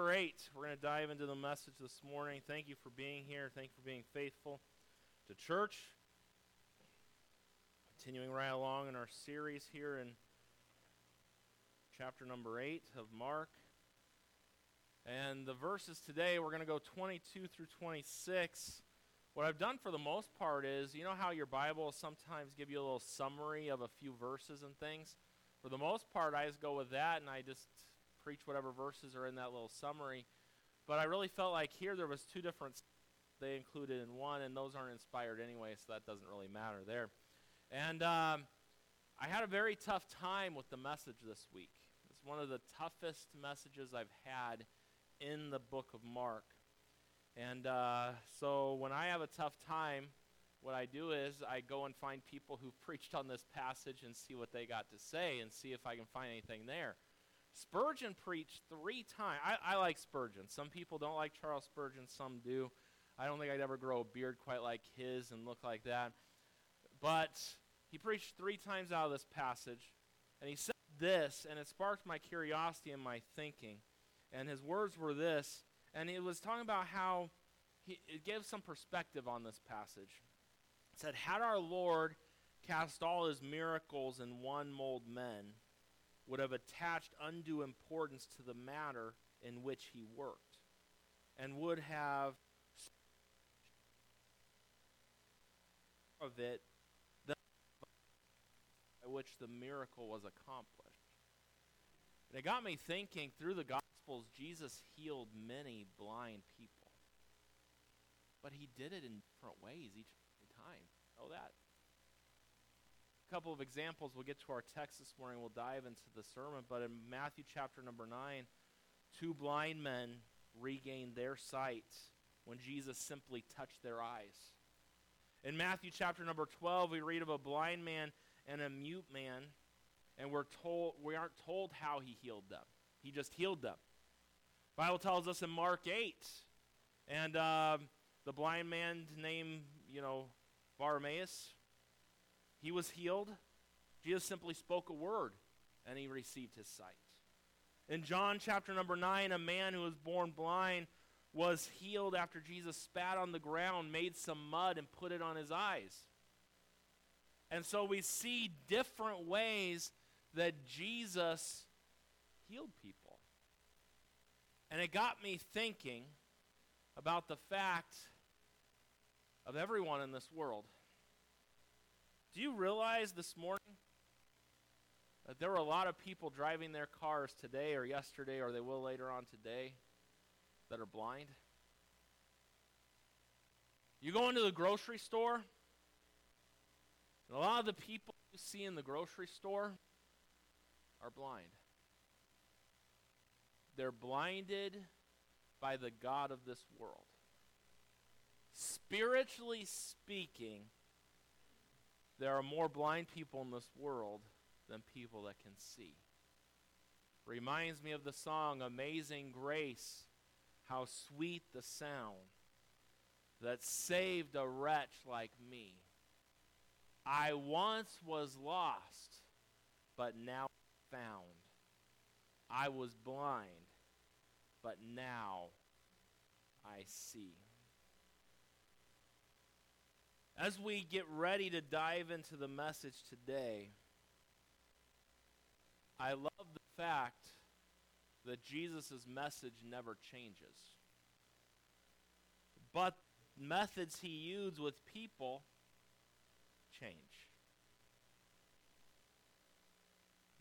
number eight. We're going to dive into the message this morning. Thank you for being here. Thank you for being faithful to church. Continuing right along in our series here in chapter number eight of Mark. And the verses today, we're going to go 22 through 26. What I've done for the most part is, you know how your Bible sometimes give you a little summary of a few verses and things? For the most part, I just go with that and I just preach whatever verses are in that little summary. But I really felt like here there was two different they included in one, and those aren't inspired anyway, so that doesn't really matter there. And um, I had a very tough time with the message this week. It's one of the toughest messages I've had in the book of Mark. And uh, so when I have a tough time, what I do is I go and find people who've preached on this passage and see what they got to say and see if I can find anything there. Spurgeon preached three times. I, I like Spurgeon. Some people don't like Charles Spurgeon, some do. I don't think I'd ever grow a beard quite like his and look like that. But he preached three times out of this passage, and he said this, and it sparked my curiosity and my thinking. And his words were this, and it was talking about how he, it gave some perspective on this passage. It said, Had our Lord cast all his miracles in one mold men, would have attached undue importance to the matter in which he worked, and would have of it by which the miracle was accomplished. And it got me thinking through the Gospels, Jesus healed many blind people. But he did it in different ways each time. Know that? Couple of examples. We'll get to our text this morning. We'll dive into the sermon. But in Matthew chapter number 9, two blind men regained their sight when Jesus simply touched their eyes. In Matthew chapter number 12, we read of a blind man and a mute man, and we're told we aren't told how he healed them. He just healed them. Bible tells us in Mark 8, and um, the blind man's name, you know, Bartimaeus, he was healed. Jesus simply spoke a word, and he received his sight. In John chapter number 9, a man who was born blind was healed after Jesus spat on the ground, made some mud, and put it on his eyes. And so we see different ways that Jesus healed people. And it got me thinking about the fact of everyone in this world. Do you realize this morning that there were a lot of people driving their cars today or yesterday or they will later on today that are blind? You go into the grocery store, and a lot of the people you see in the grocery store are blind. They're blinded by the God of this world. Spiritually speaking, there are more blind people in this world than people that can see. Reminds me of the song Amazing Grace how sweet the sound that saved a wretch like me. I once was lost, but now found. I was blind, but now I see. As we get ready to dive into the message today, I love the fact that Jesus' message never changes. But methods he used with people change.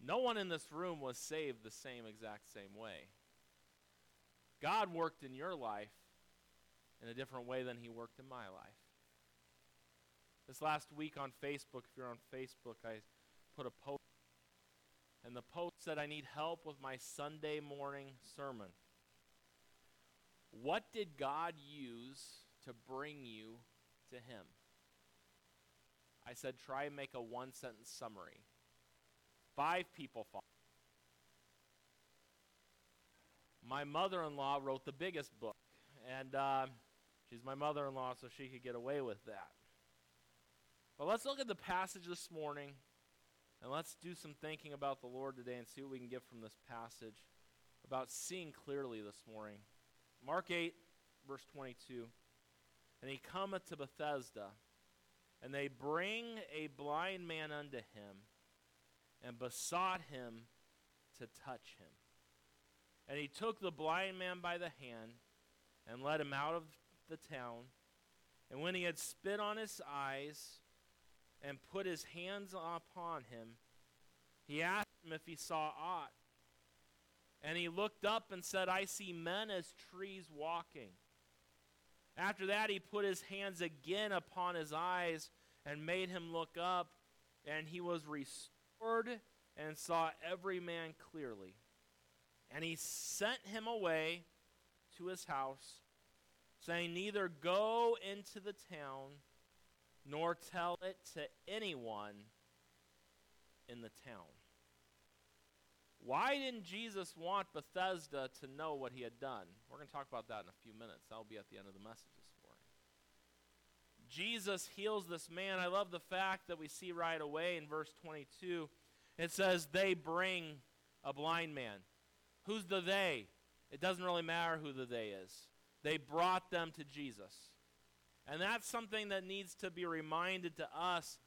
No one in this room was saved the same exact same way. God worked in your life in a different way than he worked in my life. This last week on Facebook, if you're on Facebook, I put a post and the post said, I need help with my Sunday morning sermon. What did God use to bring you to Him? I said, try and make a one sentence summary. Five people followed. My mother in law wrote the biggest book, and uh, she's my mother in law, so she could get away with that. But let's look at the passage this morning and let's do some thinking about the Lord today and see what we can get from this passage. about seeing clearly this morning. Mark 8, verse 22. And he cometh to Bethsaida, and they bring a blind man unto him, and besought him to touch him. And he took the blind man by the hand, and led him out of the town. And when he had spit on his eyes, and put his hands upon him, he asked him if he saw aught. And he looked up and said, I see men as trees walking. After that, he put his hands again upon his eyes and made him look up, and he was restored and saw every man clearly. And he sent him away to his house, saying, Neither go into the town, nor tell it to anyone in the town. Why didn't Jesus want Bethsaida to know what he had done? We're going to talk about that in a few minutes. That'll be at the end of the message this morning. Jesus heals this man. I love the fact that we see right away in verse 22. It says, They bring a blind man. Who's the they? It doesn't really matter who the they is. They brought them to Jesus. And that's something that needs to be reminded to us.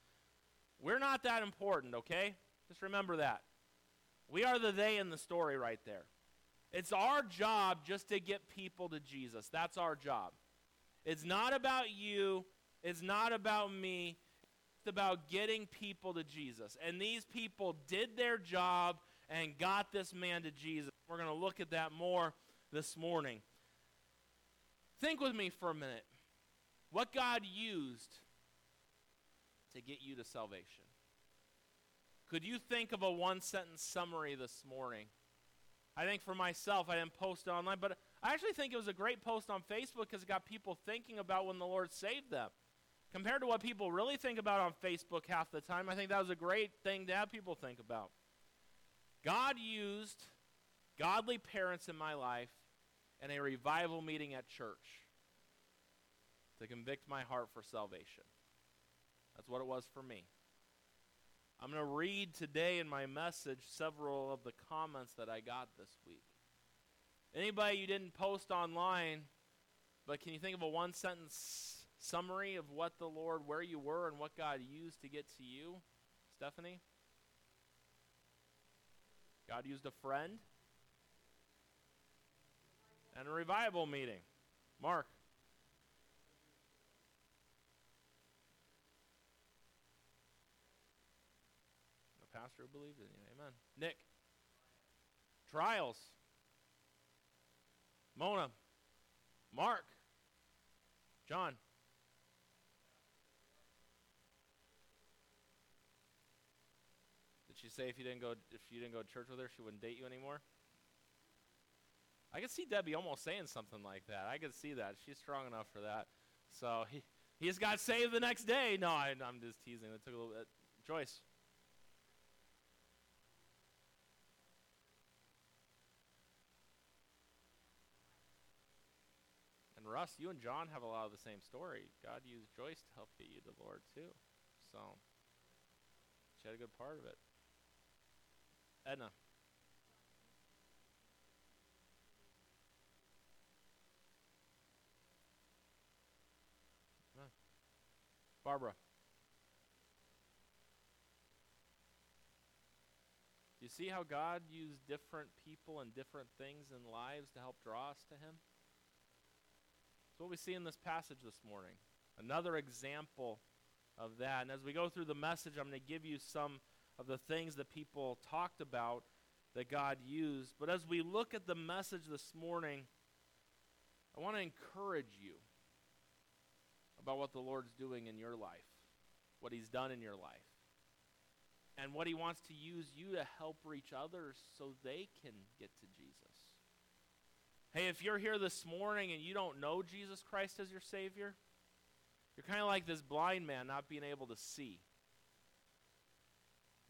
We're not that important, okay? Just remember that. We are the they in the story right there. It's our job just to get people to Jesus. That's our job. It's not about you, it's not about me. It's about getting people to Jesus. And these people did their job and got this man to Jesus. We're going to look at that more this morning. Think with me for a minute. What God used to get you to salvation. Could you think of a one sentence summary this morning? I think for myself, I didn't post it online, but I actually think it was a great post on Facebook because it got people thinking about when the Lord saved them. Compared to what people really think about on Facebook half the time, I think that was a great thing to have people think about. God used godly parents in my life and a revival meeting at church to convict my heart for salvation. That's what it was for me. I'm going to read today in my message several of the comments that I got this week. Anybody you didn't post online, but can you think of a one sentence summary of what the Lord, where you were, and what God used to get to you? Stephanie? God used a friend and a revival meeting. Mark? Pastor who believes in you. Amen. Nick. Trials. Mona. Mark. John. Did she say if you didn't go if you didn't go to church with her, she wouldn't date you anymore? I could see Debbie almost saying something like that. I could see that. She's strong enough for that. So he he just got saved the next day. No, I, am just teasing. It took a little bit. Joyce. And Russ, you and John have a lot of the same story. God used Joyce to help get you to the Lord too. So she had a good part of it. Edna. Barbara. Do you see how God used different people and different things in lives to help draw us to Him? What we see in this passage this morning. Another example of that. And as we go through the message, I'm going to give you some of the things that people talked about that God used. But as we look at the message this morning, I want to encourage you about what the Lord's doing in your life, what He's done in your life, and what He wants to use you to help reach others so they can get to Jesus. Hey, if you're here this morning and you don't know Jesus Christ as your Savior, you're kind of like this blind man not being able to see.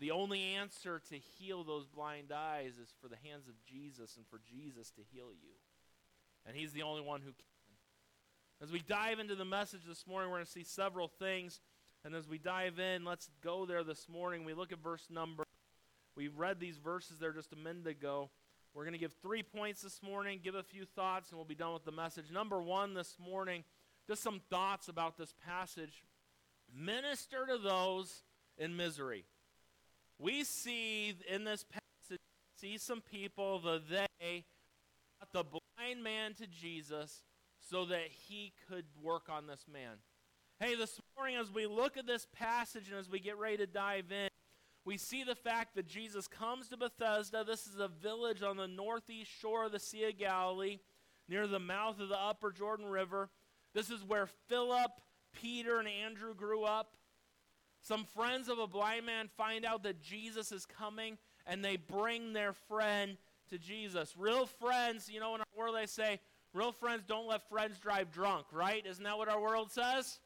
The only answer to heal those blind eyes is for the hands of Jesus and for Jesus to heal you. And He's the only one who can. As we dive into the message this morning, we're going to see several things. And as we dive in, let's go there this morning. We look at verse number. We read these verses there just a minute ago. We're going to give three points this morning, give a few thoughts, and we'll be done with the message. Number one this morning, just some thoughts about this passage. Minister to those in misery. We see in this passage, see some people, the they, the blind man to Jesus so that he could work on this man. Hey, this morning, as we look at this passage and as we get ready to dive in, we see the fact that Jesus comes to Bethsaida. This is a village on the northeast shore of the Sea of Galilee, near the mouth of the upper Jordan River. This is where Philip, Peter, and Andrew grew up. Some friends of a blind man find out that Jesus is coming, and they bring their friend to Jesus. Real friends, you know, in our world they say, real friends don't let friends drive drunk, right? Isn't that what our world says?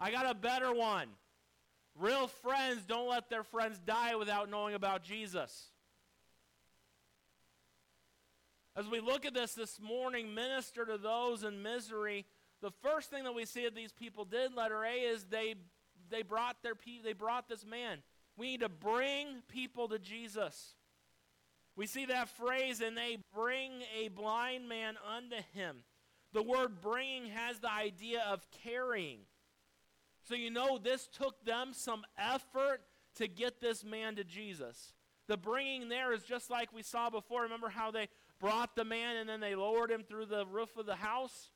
I got a better one. Real friends don't let their friends die without knowing about Jesus. As we look at this this morning, minister to those in misery, the first thing that we see that these people did, letter A, is they, they, brought, their, pe- they brought this man. We need to bring people to Jesus. We see that phrase, and they bring a blind man unto him. The word bringing has the idea of carrying. So you know this took them some effort to get this man to Jesus. The bringing there is just like we saw before. Remember how they brought the man and then they lowered him through the roof of the house?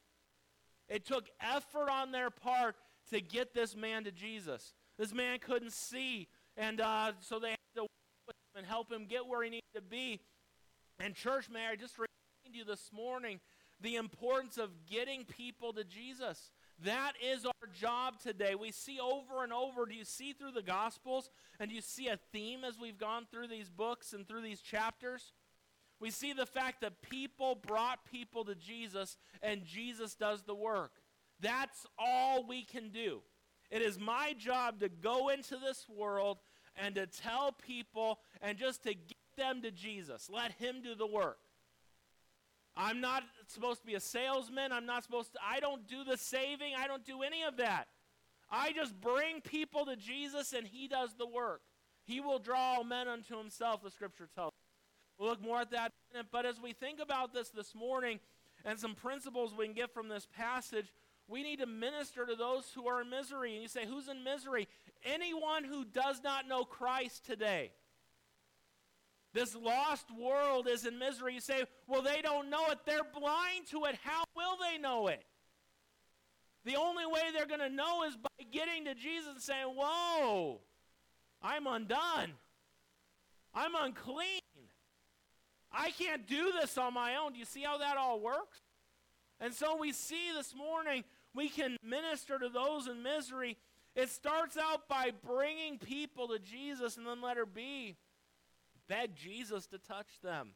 It took effort on their part to get this man to Jesus. This man couldn't see, and uh, so they had to and help him get where he needed to be. And church, may I just remind you this morning the importance of getting people to Jesus. That is our job today. We see over and over. Do you see through the Gospels? And do you see a theme as we've gone through these books and through these chapters? We see the fact that people brought people to Jesus and Jesus does the work. That's all we can do. It is my job to go into this world and to tell people and just to get them to Jesus. Let Him do the work. I'm not supposed to be a salesman. I'm not supposed to, I don't do the saving. I don't do any of that. I just bring people to Jesus and He does the work. He will draw all men unto Himself, the scripture tells us. We'll look more at that. But as we think about this this morning and some principles we can get from this passage, we need to minister to those who are in misery. And you say, Who's in misery? Anyone who does not know Christ today. This lost world is in misery. You say, well, they don't know it. They're blind to it. How will they know it? The only way they're going to know is by getting to Jesus and saying, Whoa, I'm undone. I'm unclean. I can't do this on my own. Do you see how that all works? And so we see this morning we can minister to those in misery. It starts out by bringing people to Jesus, and then letter B beg Jesus to touch them.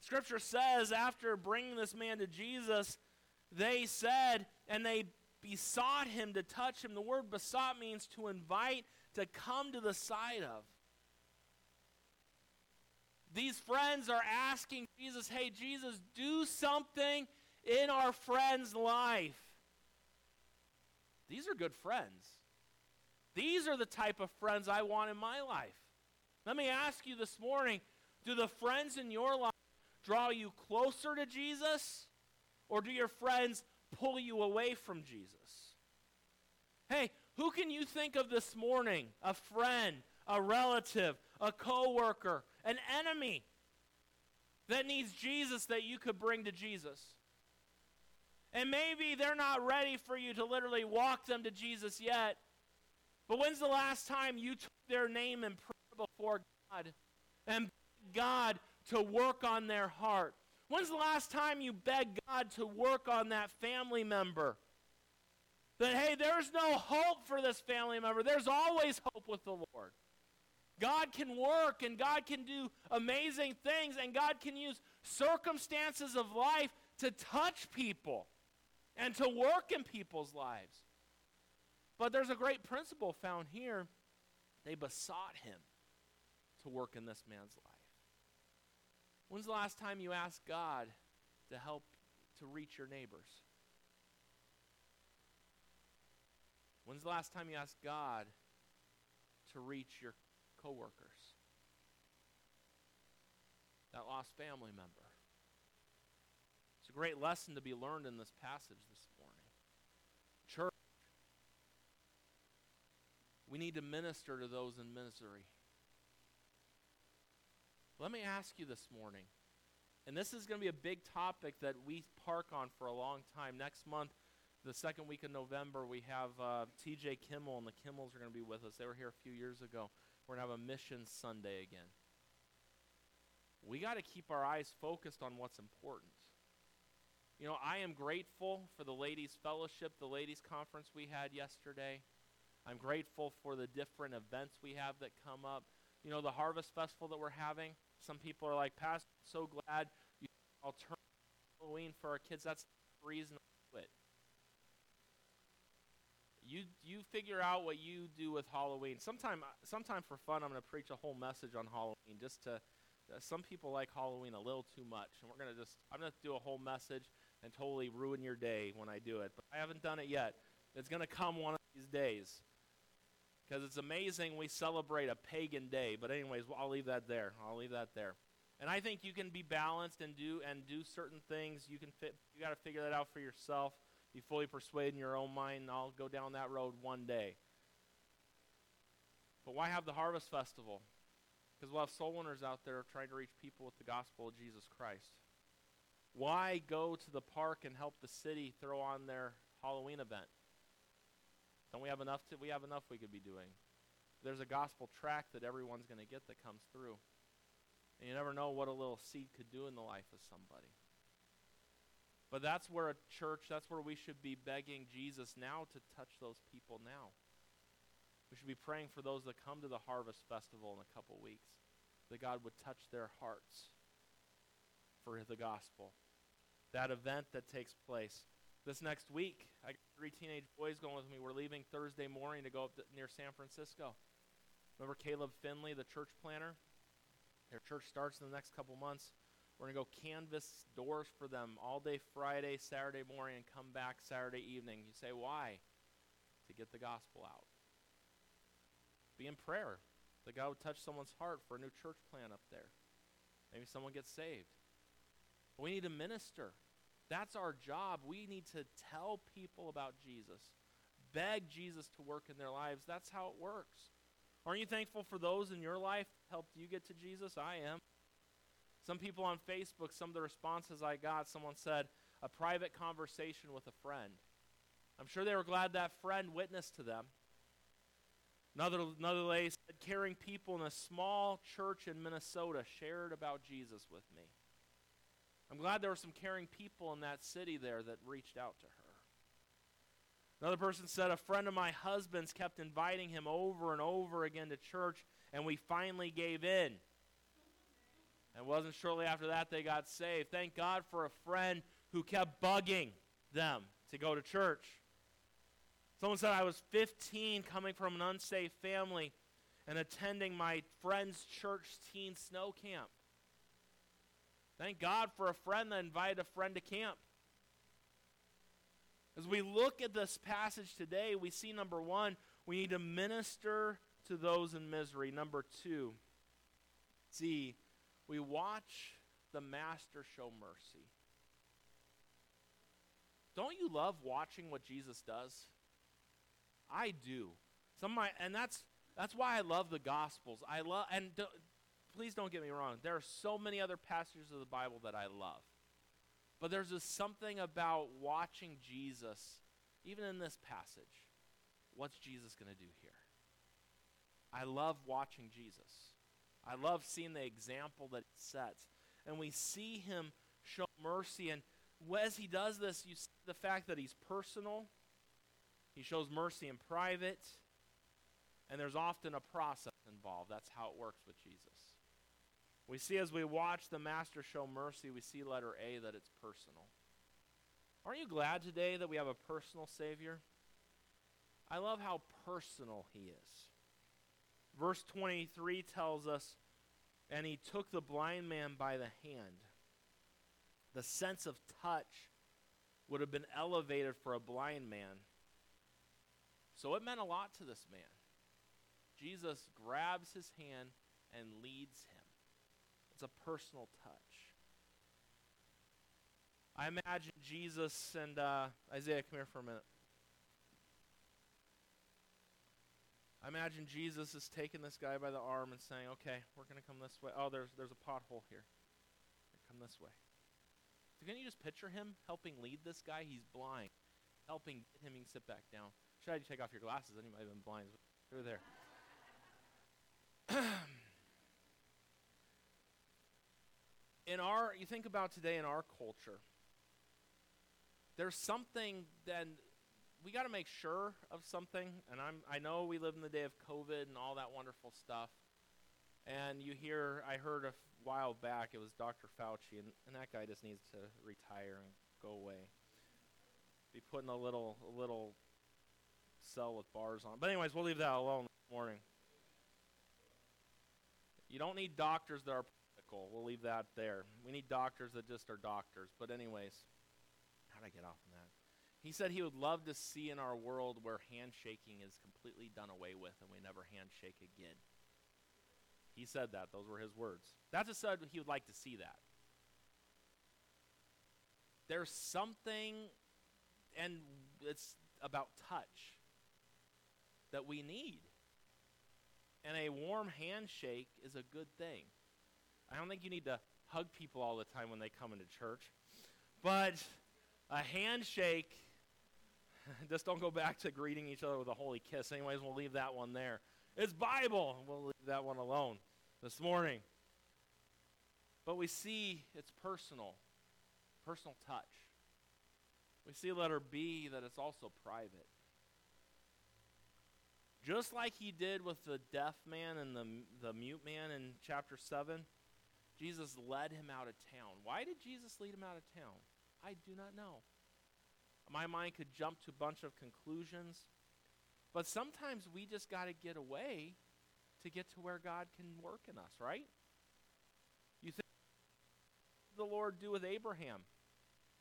Scripture says, after bringing this man to Jesus, they said, and they besought him to touch him. The word besought means to invite, to come to the side of. These friends are asking Jesus, hey, Jesus, do something in our friend's life. These are good friends. These are the type of friends I want in my life. Let me ask you this morning do the friends in your life draw you closer to Jesus, or do your friends pull you away from Jesus? Hey, who can you think of this morning? A friend, a relative, a coworker, an enemy that needs Jesus that you could bring to Jesus? And maybe they're not ready for you to literally walk them to Jesus yet. But when's the last time you took their name and before God and beg God to work on their heart? When's the last time you begged God to work on that family member? That, hey, there's no hope for this family member. There's always hope with the Lord. God can work and God can do amazing things, and God can use circumstances of life to touch people and to work in people's lives. But there's a great principle found here. They besought him to work in this man's life. When's the last time you asked God to help to reach your neighbors? When's the last time you asked God to reach your coworkers? that lost family member. It's a great lesson to be learned in this passage this morning. Church, we need to minister to those in misery. Let me ask you this morning, and this is going to be a big topic that we park on for a long time. Next month, the second week of November, we have uh, TJ Kimmel, and the Kimmels are going to be with us. They were here a few years ago. We're going to have a mission Sunday again. We got to keep our eyes focused on what's important. You know, I am grateful for the ladies' fellowship, the ladies' conference we had yesterday. I'm grateful for the different events we have that come up. You know, the Harvest Festival that we're having. Some people are like, Pastor, so glad you alternative Halloween for our kids. That's the reason I quit. You you figure out what you do with Halloween. Sometime sometime for fun, I'm going to preach a whole message on Halloween. Just to, uh, some people like Halloween a little too much, and we're going to just I'm going to do a whole message and totally ruin your day when I do it. But I haven't done it yet. It's going to come one of these days because it's amazing we celebrate a pagan day. But anyways, well, I'll leave that there. I'll leave that there. And I think you can be balanced and do and do certain things. You can fit. You got to figure that out for yourself. Be fully persuaded in your own mind. And I'll go down that road one day. But why have the harvest festival? Because we'll have soul winners out there trying to reach people with the gospel of Jesus Christ. Why go to the park and help the city throw on their Halloween event? Don't we have enough to we have enough we could be doing. There's a gospel track that everyone's going to get that comes through. And you never know what a little seed could do in the life of somebody. But that's where a church, that's where we should be begging Jesus now to touch those people now. We should be praying for those that come to the Harvest Festival in a couple weeks, that God would touch their hearts for the gospel. That event that takes place this next week. I got three teenage boys going with me. We're leaving Thursday morning to go up to, near San Francisco. Remember Caleb Finley, the church planner? Their church starts in the next couple months. We're going to go canvas doors for them all day Friday, Saturday morning, and come back Saturday evening. You say, why? To get the gospel out. Be in prayer that God would touch someone's heart for a new church plan up there. Maybe someone gets saved. We need to minister. That's our job. We need to tell people about Jesus, beg Jesus to work in their lives. That's how it works. Aren't you thankful for those in your life helped you get to Jesus? I am. Some people on Facebook, some of the responses I got, someone said, a private conversation with a friend. I'm sure they were glad that friend witnessed to them. Another, another lady said, caring people in a small church in Minnesota shared about Jesus with me. I'm glad there were some caring people in that city there that reached out to her. Another person said, A friend of my husband's kept inviting him over and over again to church, and we finally gave in. And it wasn't shortly after that they got saved. Thank God for a friend who kept bugging them to go to church. Someone said, I was 15 coming from an unsafe family and attending my friend's church teen snow camp. Thank God for a friend that invited a friend to camp. As we look at this passage today, we see number one, we need to minister to those in misery. Number two, see, we watch the Master show mercy. Don't you love watching what Jesus does? I do. Some my, and that's that's why I love the Gospels. I love, and please don't get me wrong. There are so many other passages of the Bible that I love. But there's just something about watching Jesus, even in this passage. What's Jesus going to do here? I love watching Jesus. I love seeing the example that he sets. And we see him show mercy. And as he does this, you see the fact that he's personal, he shows mercy in private, and there's often a process involved. That's how it works with Jesus. We see as we watch the Master show mercy, we see letter A that it's personal. Aren't you glad today that we have a personal Savior? I love how personal He is. Verse 23 tells us, and He took the blind man by the hand. The sense of touch would have been elevated for a blind man. So it meant a lot to this man. Jesus grabs his hand and leads him. It's a personal touch. I imagine Jesus and uh, Isaiah, come here for a minute. I imagine Jesus is taking this guy by the arm and saying, "Okay, we're going to come this way. Oh, there's there's a pothole here. Come this way." So can you just picture him helping lead this guy? He's blind, helping get him. He sit back down. Should I take off your glasses? Have been blind. Over there. in our, you think about today in our culture, there's something then we got to make sure of something, and I'm I know we live in the day of COVID and all that wonderful stuff, and you hear I heard a while back it was Dr. Fauci, and, and that guy just needs to retire and go away. Be put in a little a little cell with bars on. But anyways, we'll leave that alone this morning. You don't need doctors that are political. We'll leave that there. We need doctors that just are doctors. But anyways, how did I get off on that? He said he would love to see in our world where handshaking is completely done away with and we never handshake again. He said that. Those were his words. That's a said he would like to see that. There's something, and it's about touch, that we need. And a warm handshake is a good thing. I don't think you need to hug people all the time when they come into church, but a handshake Just don't go back to greeting each other with a holy kiss. Anyways, we'll leave that one there. It's Bible. We'll leave that one alone this morning. But we see it's personal, personal touch. We see letter B that it's also private. Just like he did with the deaf man and the, the mute man in chapter 7, Jesus led him out of town. Why did Jesus lead him out of town? I do not know my mind could jump to a bunch of conclusions. But sometimes we just got to get away to get to where God can work in us, right? You think the Lord do with Abraham?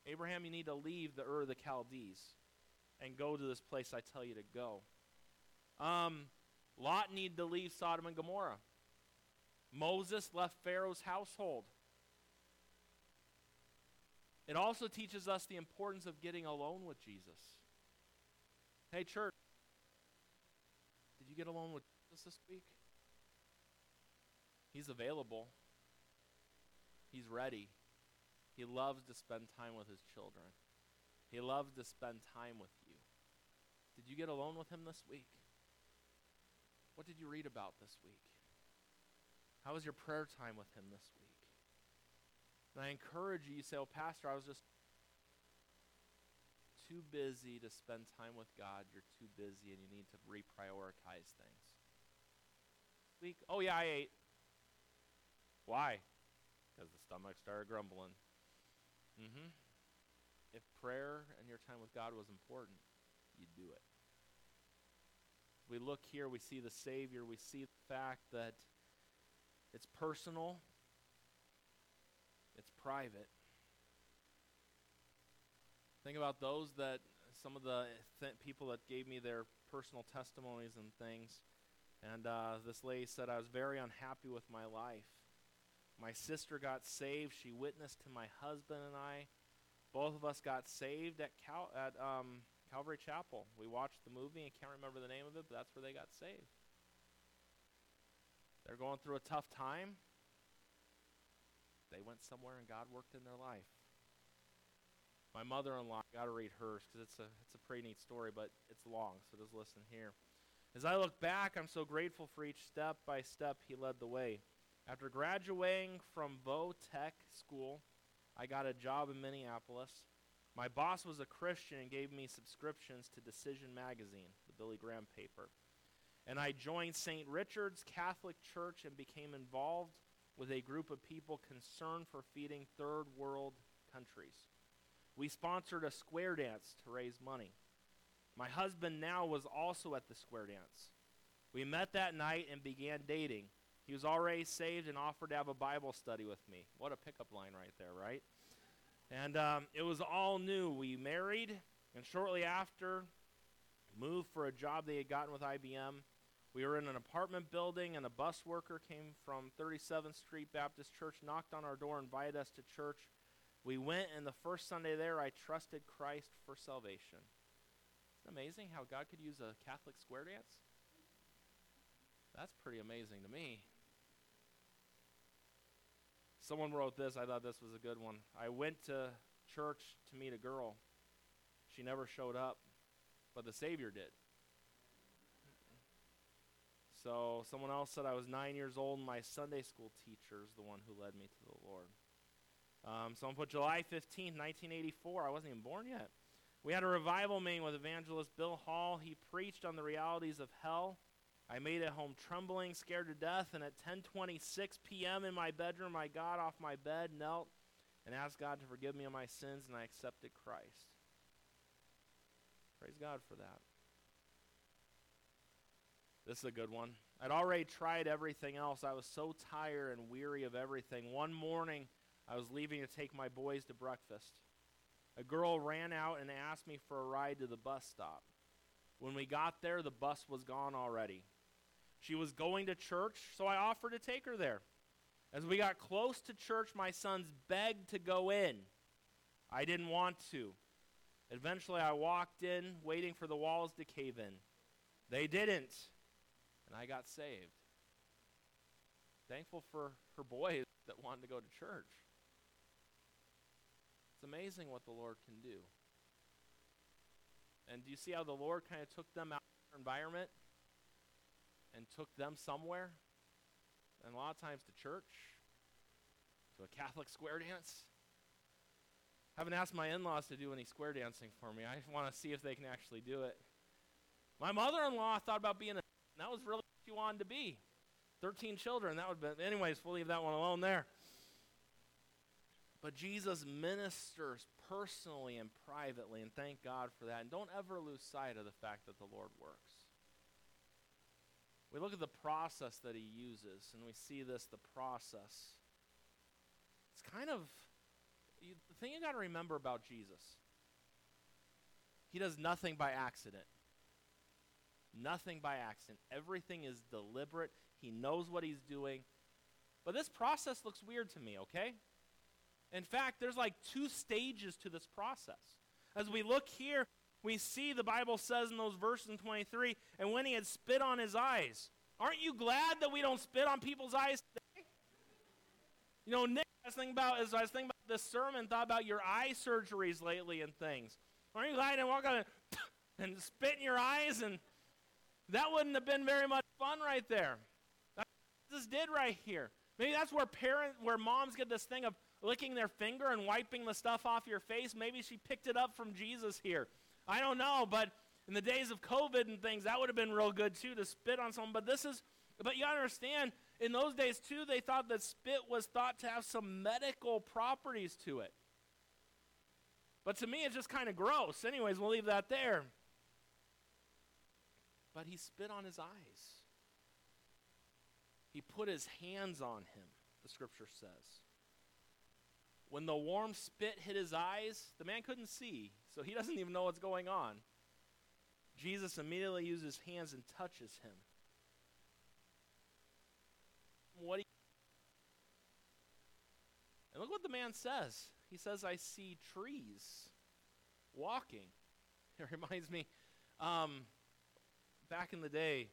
Abraham, you need to leave the Ur of the Chaldees and go to this place I tell you to go. Um, Lot need to leave Sodom and Gomorrah. Moses left Pharaoh's household. It also teaches us the importance of getting alone with Jesus. Hey, church, did you get alone with Jesus this week? He's available, He's ready. He loves to spend time with His children, He loves to spend time with you. Did you get alone with Him this week? What did you read about this week? How was your prayer time with Him this week? And I encourage you, you say, oh, Pastor, I was just too busy to spend time with God. You're too busy and you need to reprioritize things. Week, oh, yeah, I ate. Why? Because the stomach started grumbling. Mm-hmm. If prayer and your time with God was important, you'd do it. We look here, we see the Savior, we see the fact that it's personal, it's private. Think about those that, some of the th- people that gave me their personal testimonies and things. And uh, this lady said, I was very unhappy with my life. My sister got saved. She witnessed to my husband and I. Both of us got saved at, Cal- at um, Calvary Chapel. We watched the movie. I can't remember the name of it, but that's where they got saved. They're going through a tough time. They went somewhere and God worked in their life. My mother-in-law, got to read hers because it's a it's a pretty neat story, but it's long, so just listen here. As I look back, I'm so grateful for each step by step he led the way. After graduating from Vo Tech School, I got a job in Minneapolis. My boss was a Christian and gave me subscriptions to Decision Magazine, the Billy Graham paper. And I joined St. Richard's Catholic Church and became involved with a group of people concerned for feeding third world countries. We sponsored a square dance to raise money. My husband now was also at the square dance. We met that night and began dating. He was already saved and offered to have a Bible study with me. What a pickup line right there, right? And um, it was all new. We married, and shortly after, moved for a job they had gotten with IBM. We were in an apartment building, and a bus worker came from 37th Street Baptist Church, knocked on our door, invited us to church. We went, and the first Sunday there, I trusted Christ for salvation. Isn't amazing how God could use a Catholic square dance? That's pretty amazing to me. Someone wrote this. I thought this was a good one. I went to church to meet a girl. She never showed up, but the Savior did. So someone else said I was nine years old, and my Sunday school teacher is the one who led me to the Lord. Um, someone put July 15th, 1984. I wasn't even born yet. We had a revival meeting with evangelist Bill Hall. He preached on the realities of hell. I made it home trembling, scared to death, and at 10:26 p.m. in my bedroom, I got off my bed, knelt, and asked God to forgive me of my sins, and I accepted Christ. Praise God for that. This is a good one. I'd already tried everything else. I was so tired and weary of everything. One morning, I was leaving to take my boys to breakfast. A girl ran out and asked me for a ride to the bus stop. When we got there, the bus was gone already. She was going to church, so I offered to take her there. As we got close to church, my sons begged to go in. I didn't want to. Eventually, I walked in, waiting for the walls to cave in. They didn't, and I got saved. Thankful for her boys that wanted to go to church. It's amazing what the Lord can do. And do you see how the Lord kind of took them out of their environment and took them somewhere? And a lot of times to church, to a Catholic square dance. I haven't asked my in laws to do any square dancing for me. I want to see if they can actually do it. My mother in law thought about being a. That was really what she wanted to be. 13 children. That would be. Anyways, we'll leave that one alone there. But Jesus ministers personally and privately, and thank God for that. And don't ever lose sight of the fact that the Lord works. We look at the process that he uses, and we see this the process. It's kind of you, the thing you got to remember about Jesus. He does nothing by accident. Nothing by accident. Everything is deliberate. He knows what he's doing. But this process looks weird to me, okay? In fact, there's like two stages to this process. As we look here, we see the Bible says in those verses in 23, and when he had spit on his eyes. Aren't you glad that we don't spit on people's eyes today? You know, Nick, I was thinking about as I was thinking about this sermon, thought about your eye surgeries lately and things. Aren't you glad I didn't walk out and spit in your eyes? And that wouldn't have been very much fun right there. That's what Jesus did right here. Maybe that's where parents, where moms get this thing of licking their finger and wiping the stuff off your face. Maybe she picked it up from Jesus here. I don't know, but in the days of COVID and things, that would have been real good too to spit on someone. But this is, but you understand, in those days too, they thought that spit was thought to have some medical properties to it. But to me, it's just kind of gross. Anyways, we'll leave that there. But he spit on his eyes. He put his hands on him, the scripture says. When the warm spit hit his eyes, the man couldn't see, so he doesn't even know what's going on. Jesus immediately uses his hands and touches him. What and look what the man says. He says, I see trees walking. It reminds me, um, back in the day,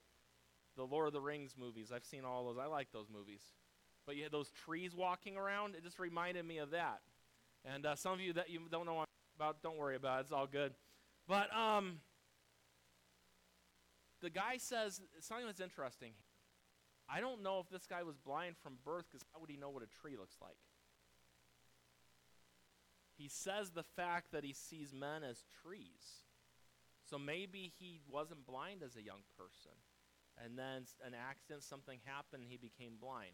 the Lord of the Rings movies. I've seen all those. I like those movies. But you had those trees walking around. It just reminded me of that. And uh, some of you that you don't know about, don't worry about it. It's all good. But um, the guy says something that's interesting. I don't know if this guy was blind from birth because how would he know what a tree looks like? He says the fact that he sees men as trees. So maybe he wasn't blind as a young person. And then an accident, something happened, he became blind.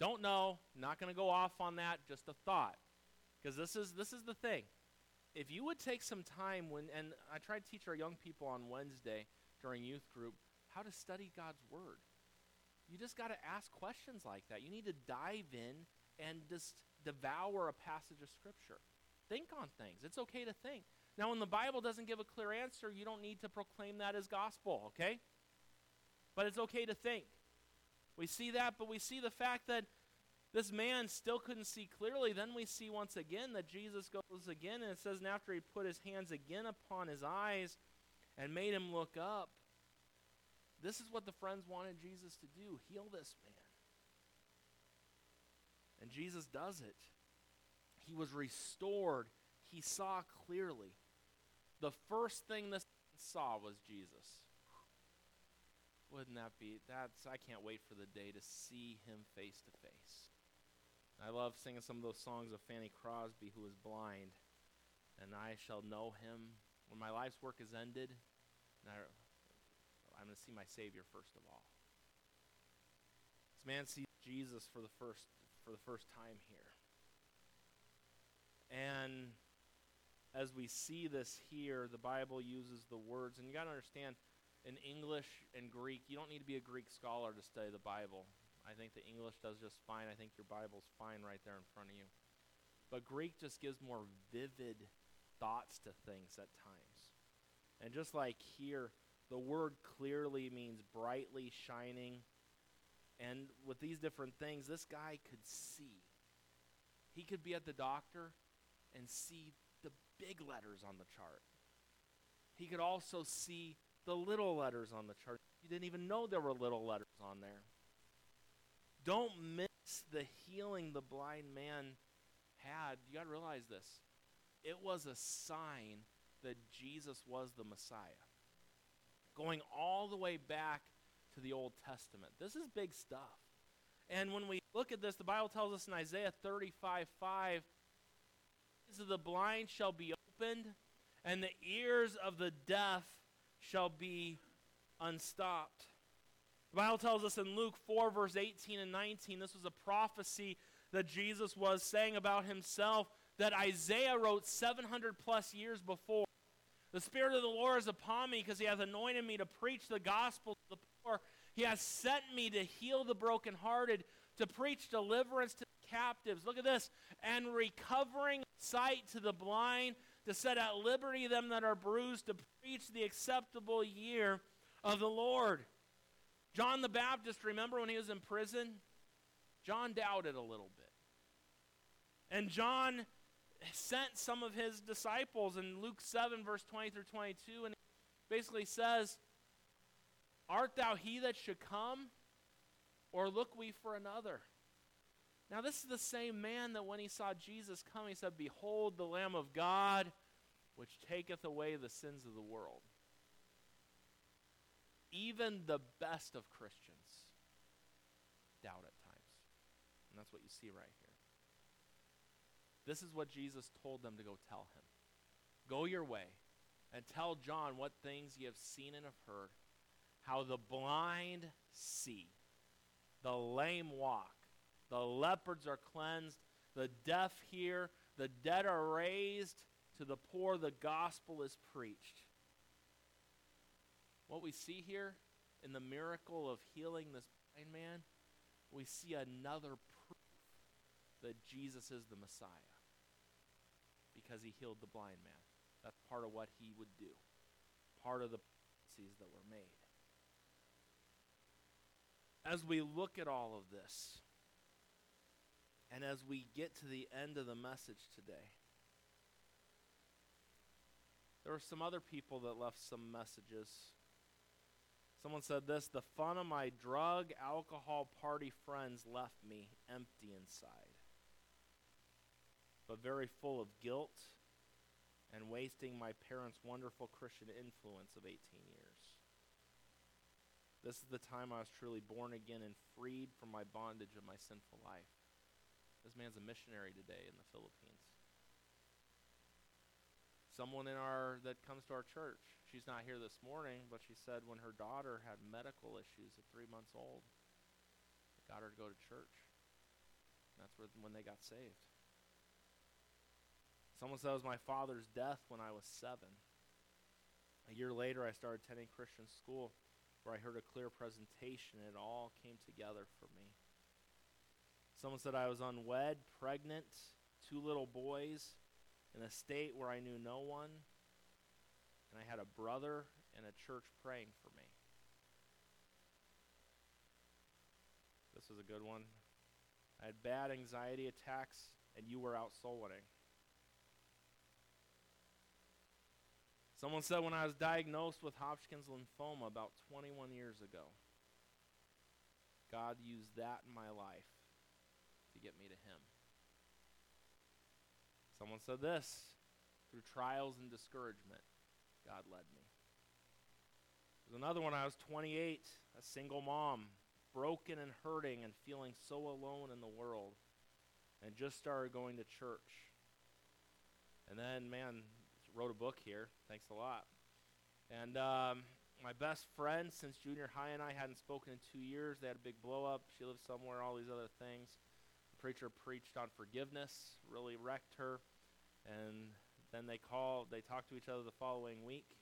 Don't know, not going to go off on that, just a thought. Because this is this is the thing. If you would take some time when and I try to teach our young people on Wednesday during youth group how to study God's word. You just got to ask questions like that. You need to dive in and just devour a passage of scripture. Think on things. It's okay to think. Now, when the Bible doesn't give a clear answer, you don't need to proclaim that as gospel, okay? But it's okay to think. We see that, but we see the fact that this man still couldn't see clearly. Then we see once again that Jesus goes again, and it says, and after he put his hands again upon his eyes and made him look up, this is what the friends wanted Jesus to do heal this man. And Jesus does it. He was restored. He saw clearly. The first thing this saw was Jesus. Wouldn't that be? That's I can't wait for the day to see him face to face. I love singing some of those songs of Fanny Crosby, who was blind, and I shall know him when my life's work is ended. I'm going to see my Savior first of all. This man sees Jesus for the first for the first time here. And as we see this here, the Bible uses the words, and you got to understand, in English and Greek, you don't need to be a Greek scholar to study the Bible. I think the English does just fine. I think your Bible's fine right there in front of you. But Greek just gives more vivid thoughts to things at times. And just like here, the word clearly means brightly shining and with these different things, this guy could see. He could be at the doctor and see big letters on the chart. He could also see the little letters on the chart. You didn't even know there were little letters on there. Don't miss the healing the blind man had. You got to realize this. It was a sign that Jesus was the Messiah. Going all the way back to the Old Testament. This is big stuff. And when we look at this, the Bible tells us in Isaiah 35 5, the blind shall be opened, and the ears of the deaf shall be unstopped. The Bible tells us in Luke 4, verse 18 and 19, this was a prophecy that Jesus was saying about himself that Isaiah wrote 700 plus years before. The Spirit of the Lord is upon me because he has anointed me to preach the gospel to the he has sent me to heal the brokenhearted, to preach deliverance to captives. Look at this. And recovering sight to the blind, to set at liberty them that are bruised, to preach the acceptable year of the Lord. John the Baptist, remember when he was in prison? John doubted a little bit. And John sent some of his disciples in Luke 7, verse 20 through 22, and basically says, Art thou he that should come? Or look we for another? Now, this is the same man that when he saw Jesus come, he said, Behold the Lamb of God, which taketh away the sins of the world. Even the best of Christians doubt at times. And that's what you see right here. This is what Jesus told them to go tell him Go your way and tell John what things ye have seen and have heard how the blind see, the lame walk, the leopards are cleansed, the deaf hear, the dead are raised, to the poor the gospel is preached. What we see here in the miracle of healing this blind man, we see another proof that Jesus is the Messiah because he healed the blind man. That's part of what he would do, part of the prophecies that were made as we look at all of this, and as we get to the end of the message today, there were some other people that left some messages. Someone said this The fun of my drug, alcohol, party friends left me empty inside, but very full of guilt and wasting my parents' wonderful Christian influence of 18 years. This is the time I was truly born again and freed from my bondage of my sinful life. This man's a missionary today in the Philippines. Someone in our that comes to our church. She's not here this morning, but she said when her daughter had medical issues at three months old, it got her to go to church. That's where, when they got saved. Someone said it was my father's death when I was seven. A year later, I started attending Christian school where I heard a clear presentation. And it all came together for me. Someone said I was unwed, pregnant, two little boys, in a state where I knew no one, and I had a brother and a church praying for me. This is a good one. I had bad anxiety attacks, and you were out soul winning. Someone said when I was diagnosed with Hodgkin's lymphoma about 21 years ago, God used that in my life to get me to Him. Someone said this through trials and discouragement, God led me. There's another one. I was 28, a single mom, broken and hurting and feeling so alone in the world, and just started going to church. And then, man, wrote a book here. Thanks a lot. And um, my best friend since junior high and I hadn't spoken in two years. They had a big blow up. She lives somewhere, all these other things. The preacher preached on forgiveness, really wrecked her. And then they called, they talked to each other the following week.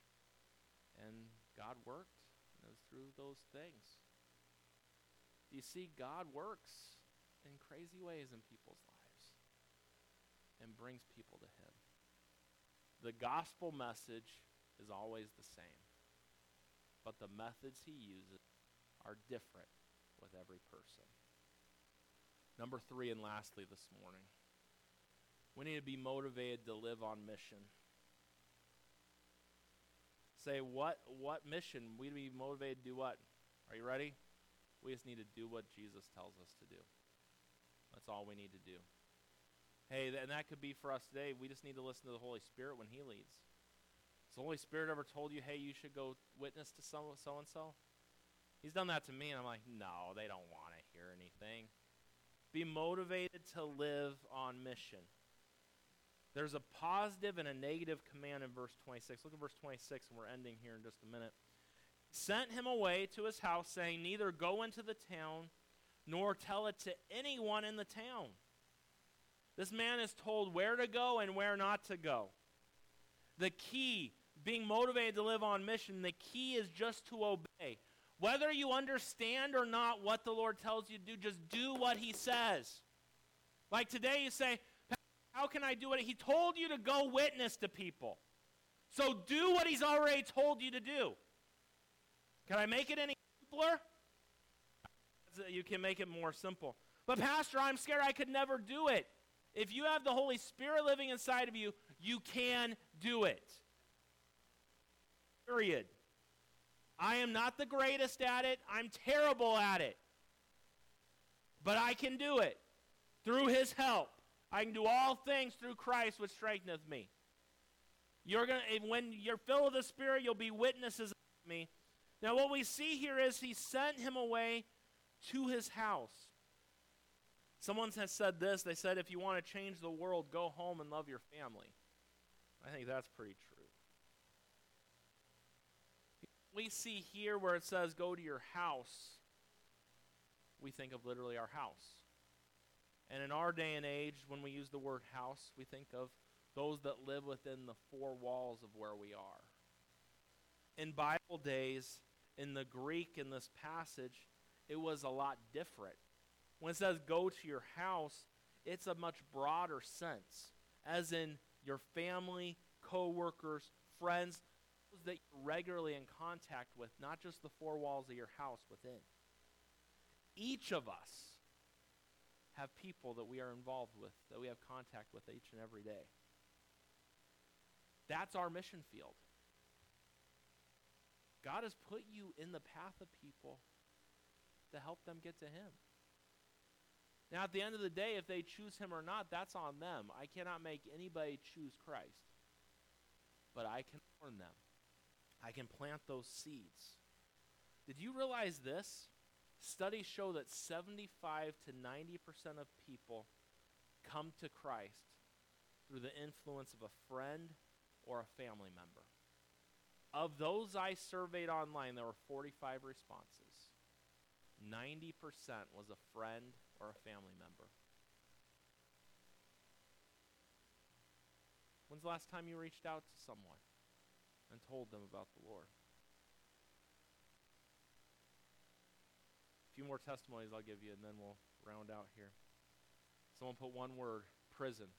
And God worked. And it was through those things. You see, God works in crazy ways in people's lives and brings people to Him. The gospel message is always the same, but the methods He uses are different with every person. Number three, and lastly this morning, we need to be motivated to live on mission. Say, what, what mission? We need to be motivated to do what? Are you ready? We just need to do what Jesus tells us to do. That's all we need to do. Hey, and that could be for us today. We just need to listen to the Holy Spirit when He leads. Has the Holy Spirit ever told you, hey, you should go witness to so and so? He's done that to me, and I'm like, no, they don't want to hear anything. Be motivated to live on mission. There's a positive and a negative command in verse 26. Look at verse 26, and we're ending here in just a minute. Sent him away to his house, saying, Neither go into the town, nor tell it to anyone in the town. This man is told where to go and where not to go. The key, being motivated to live on mission, the key is just to obey. Whether you understand or not what the Lord tells you to do, just do what he says. Like today, you say, how can I do it? He told you to go witness to people. So do what he's already told you to do. Can I make it any simpler? You can make it more simple. But, Pastor, I'm scared I could never do it. If you have the Holy Spirit living inside of you, you can do it. Period. I am not the greatest at it. I'm terrible at it. But I can do it through his help. I can do all things through Christ which strengtheneth me. You're going to when you're filled with the Spirit, you'll be witnesses of me. Now what we see here is he sent him away to his house. Someone has said this. They said if you want to change the world, go home and love your family. I think that's pretty true. We see here where it says go to your house, we think of literally our house. And in our day and age, when we use the word house, we think of those that live within the four walls of where we are. In Bible days, in the Greek in this passage, it was a lot different. When it says go to your house, it's a much broader sense, as in your family, co-workers, friends, those that you're regularly in contact with, not just the four walls of your house within. Each of us have people that we are involved with, that we have contact with each and every day. That's our mission field. God has put you in the path of people to help them get to Him. Now, at the end of the day, if they choose Him or not, that's on them. I cannot make anybody choose Christ. But I can warn them, I can plant those seeds. Did you realize this? Studies show that 75 to 90% of people come to Christ through the influence of a friend or a family member. Of those I surveyed online, there were 45 responses. 90% was a friend or a family member. When's the last time you reached out to someone and told them about the Lord? A few more testimonies I'll give you, and then we'll round out here. Someone put one word prison.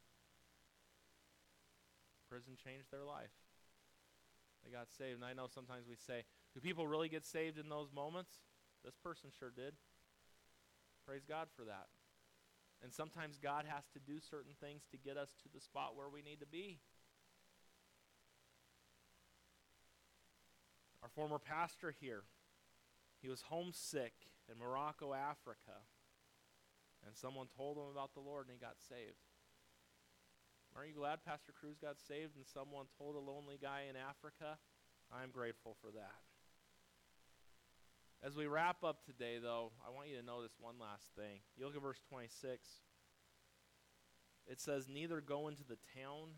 Prison changed their life. They got saved. And I know sometimes we say, do people really get saved in those moments? This person sure did. Praise God for that. And sometimes God has to do certain things to get us to the spot where we need to be. Our former pastor here, he was homesick in Morocco, Africa. And someone told him about the Lord and he got saved. Aren't you glad Pastor Cruz got saved and someone told a lonely guy in Africa? I'm grateful for that. As we wrap up today, though, I want you to notice one last thing. You look at verse 26. It says, Neither go into the town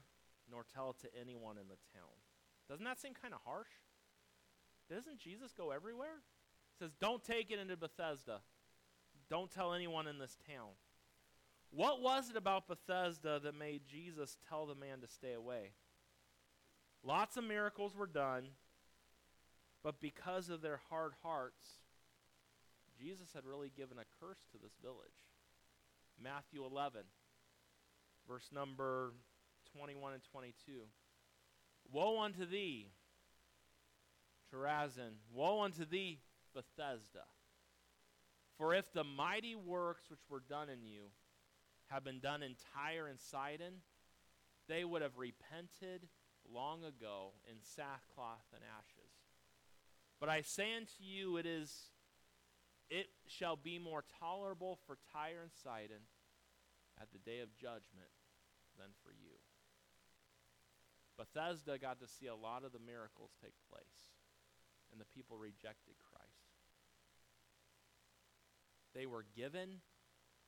nor tell it to anyone in the town. Doesn't that seem kind of harsh? Doesn't Jesus go everywhere? It says, Don't take it into Bethsaida. Don't tell anyone in this town. What was it about Bethsaida that made Jesus tell the man to stay away? Lots of miracles were done, but because of their hard hearts, Jesus had really given a curse to this village. Matthew 11, verse number 21 and 22. Woe unto thee, Chorazin! Woe unto thee, Bethsaida! For if the mighty works which were done in you had been done in Tyre and Sidon, they would have repented long ago in sackcloth and ashes. But I say unto you, it is it shall be more tolerable for Tyre and Sidon at the day of judgment than for you. Bethsaida got to see a lot of the miracles take place, and the people rejected Christ. They were given,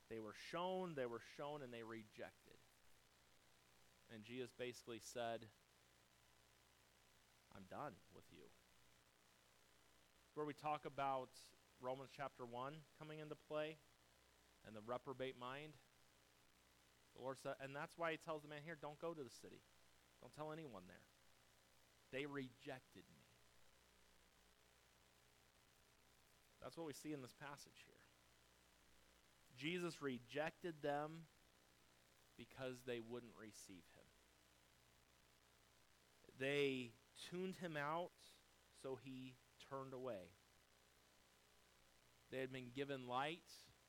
they were shown, they were shown, and they rejected. And Jesus basically said, I'm done with you. Where we talk about Romans chapter 1 coming into play and the reprobate mind. The Lord said, and that's why he tells the man here, don't go to the city. Don't tell anyone there. They rejected me. That's what we see in this passage here. Jesus rejected them because they wouldn't receive him. They tuned him out, so he turned away. They had been given light,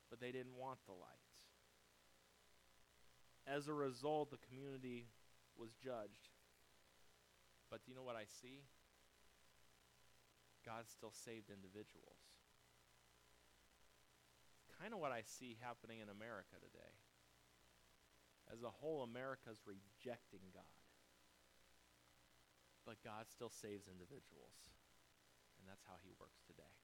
but they didn't want the light. As a result, the community was judged. But do you know what I see? God still saved individuals. Kind of what I see happening in America today. As a whole, America's rejecting God. But God still saves individuals. And that's how he works today.